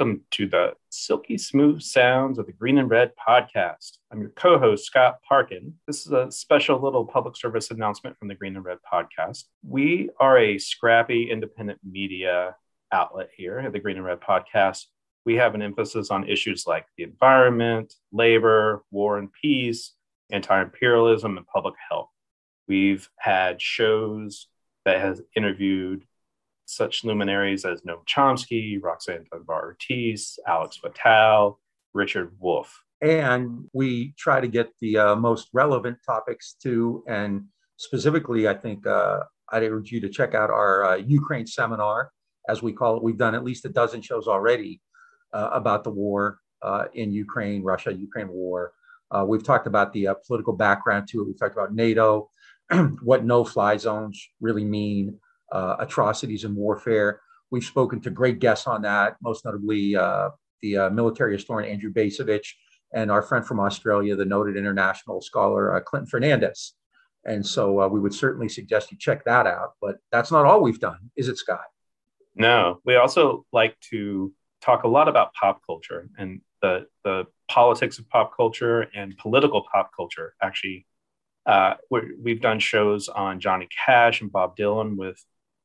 Welcome to the silky smooth sounds of the Green and Red podcast. I'm your co host, Scott Parkin. This is a special little public service announcement from the Green and Red podcast. We are a scrappy independent media outlet here at the Green and Red podcast. We have an emphasis on issues like the environment, labor, war and peace, anti imperialism, and public health. We've had shows that has interviewed such luminaries as Noam Chomsky, Roxanne Dunbar Ortiz, Alex Fattal, Richard Wolff. And we try to get the uh, most relevant topics to, and specifically, I think uh, I'd urge you to check out our uh, Ukraine seminar, as we call it. We've done at least a dozen shows already uh, about the war uh, in Ukraine, Russia Ukraine war. Uh, we've talked about the political background to it. We've talked about NATO, what no fly zones really mean uh, atrocities and warfare. We've spoken to great guests on that, most notably uh, the uh, military historian Andrew Bacevich and our friend from Australia, the noted international scholar uh, Clinton Fernandes. And so uh, we would certainly suggest you check that out. But that's not all we've done, is it, Scott? No, we also like to talk a lot about pop culture and the the politics of pop culture and political pop culture. Actually, uh, we have done shows on Johnny Cash and Bob Dylan with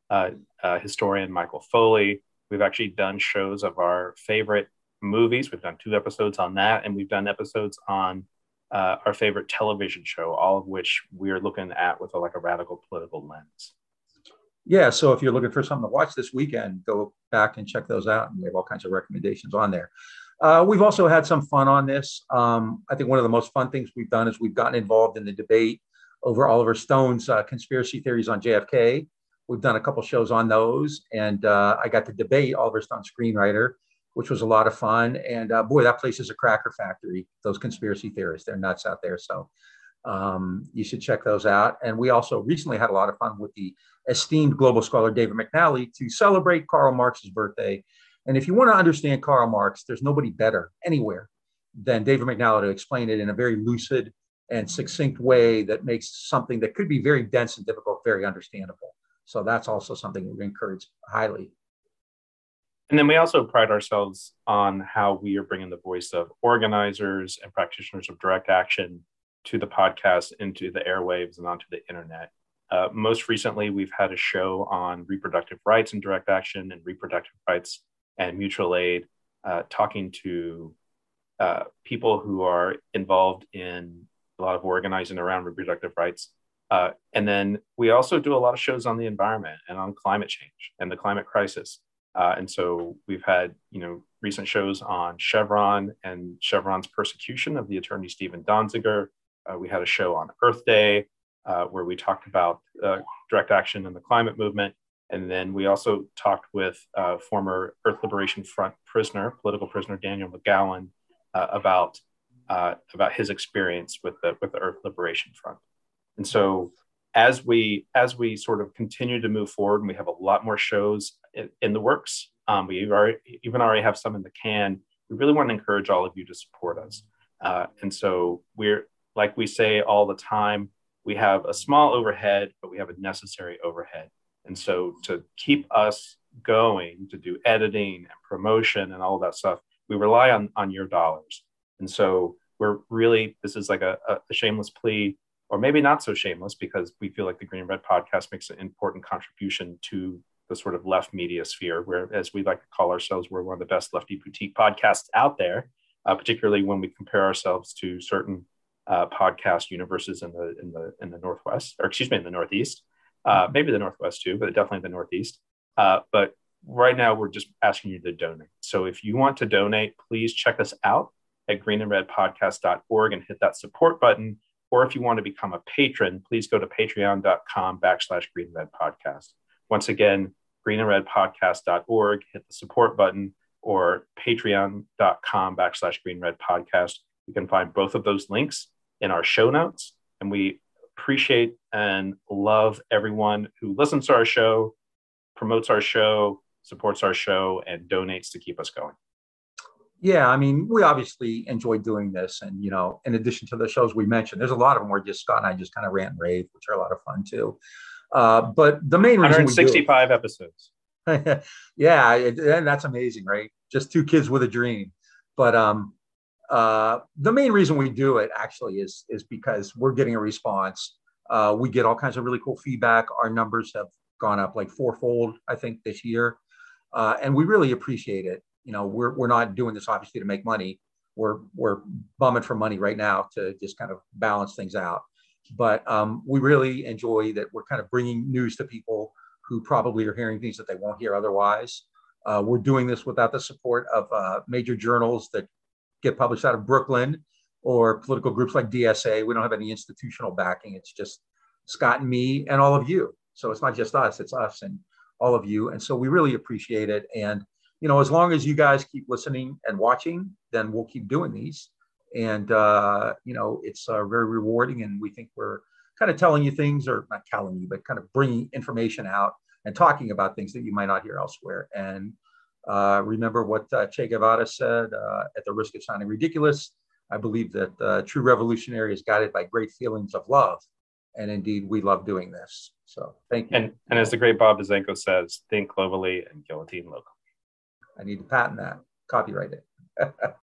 uh, uh, historian Michael Foley. We've actually done shows of our favorite movies. We've done two episodes on that, and we've done episodes on uh, our favorite television show, all of which we're looking at with a, like a radical political lens. Yeah, so if you're looking for something to watch this weekend, go back and check those out. And we have all kinds of recommendations on there. Uh, we've also had some fun on this. Um, I think one of the most fun things we've done is we've gotten involved in the debate over Oliver Stone's uh, conspiracy theories on JFK. We've done a couple shows on those, and uh, I got to debate Oliver Stone screenwriter, which was a lot of fun. And uh, boy, that place is a cracker factory. Those conspiracy theorists, they're nuts out there. So um, you should check those out. And we also recently had a lot of fun with the esteemed global scholar David McNally to celebrate Karl Marx's birthday. And if you want to understand Karl Marx, there's nobody better anywhere than David McNally to explain it in a very lucid and succinct way that makes something that could be very dense and difficult very understandable. So that's also something we encourage highly. And then we also pride ourselves on how we are bringing the voice of organizers and practitioners of direct action to the podcast, into the airwaves, and onto the internet. Uh, most recently, we've had a show on reproductive rights and direct action and reproductive rights and mutual aid, uh, talking to uh, people who are involved in a lot of organizing around reproductive rights uh, and then we also do a lot of shows on the environment and on climate change and the climate crisis. Uh, and so we've had, you know, recent shows on Chevron and Chevron's persecution of the attorney Steven Donziger. Uh, we had a show on Earth Day uh, where we talked about uh, direct action in the climate movement. And then we also talked with uh, former Earth Liberation Front prisoner, political prisoner Daniel McGowan, about about his experience with the with the Earth Liberation Front. And so as we as we sort of continue to move forward, and we have a lot more shows in, in the works. Um, we already, even already have some in the can. We really want to encourage all of you to support us. Uh, and so we're like we say all the time, we have a small overhead, but we have a necessary overhead. And so to keep us going, to do editing and promotion and all that stuff, we rely on on your dollars. And so we're really this is like a, a shameless plea or maybe not so shameless because we feel like the Green and Red podcast makes an important contribution to the sort of left media sphere, where, as we like to call ourselves, we're one of the best lefty boutique podcasts out there, uh, particularly when we compare ourselves to certain uh, podcast universes in the in the in the Northwest, or excuse me, in the Northeast, uh, maybe the Northwest too, but definitely the Northeast. Uh, but right now, we're just asking you to donate. So if you want to donate, please check us out at greenandredpodcast.org and hit that support button or if you want to become a patron, please go to patreon.com backslash green red podcast. Once again, greenandredpodcast.org, hit the support button, or patreon.com backslash green red podcast. You can find both of those links in our show notes. And we appreciate and love everyone who listens to our show, promotes our show, supports our show, and donates to keep us going yeah, I mean, we obviously enjoy doing this. And, you know, in addition to the shows we mentioned, there's a lot of them where just Scott and I just kind of rant and rave, which are a lot of fun too. Uh, but the main reason 165 episodes. yeah, it, and that's amazing, right? just two kids with a dream. But um, uh, the main reason we do it actually is is because we're getting a response. Uh, we get all kinds of really cool feedback. Our numbers have gone up like fourfold, I think, this year, uh, and we really appreciate it. You know, we're we're not doing this obviously to make money. We're we're bumming for money right now to just kind of balance things out. But um, we really enjoy that we're kind of bringing news to people who probably are hearing things that they won't hear otherwise. Uh, we're doing this without the support of uh, major journals that get published out of Brooklyn or political groups like DSA. We don't have any institutional backing. It's just Scott and me and all of you. So it's not just us, it's us and all of you. And so we really appreciate it. And, you know, as long as you guys keep listening and watching, then we'll keep doing these. And, uh, you know, it's uh, very rewarding. And we think we're kind of telling you things, or not telling you, but kind of bringing information out and talking about things that you might not hear elsewhere. And uh, remember what uh, Che Guevara said uh, at the risk of sounding ridiculous. I believe that uh, true revolutionary is guided by great feelings of love. And indeed, we love doing this. So thank you. And, and as the great Bob Buzzanco says, think globally and guillotine locally. I need to patent that, copyright it.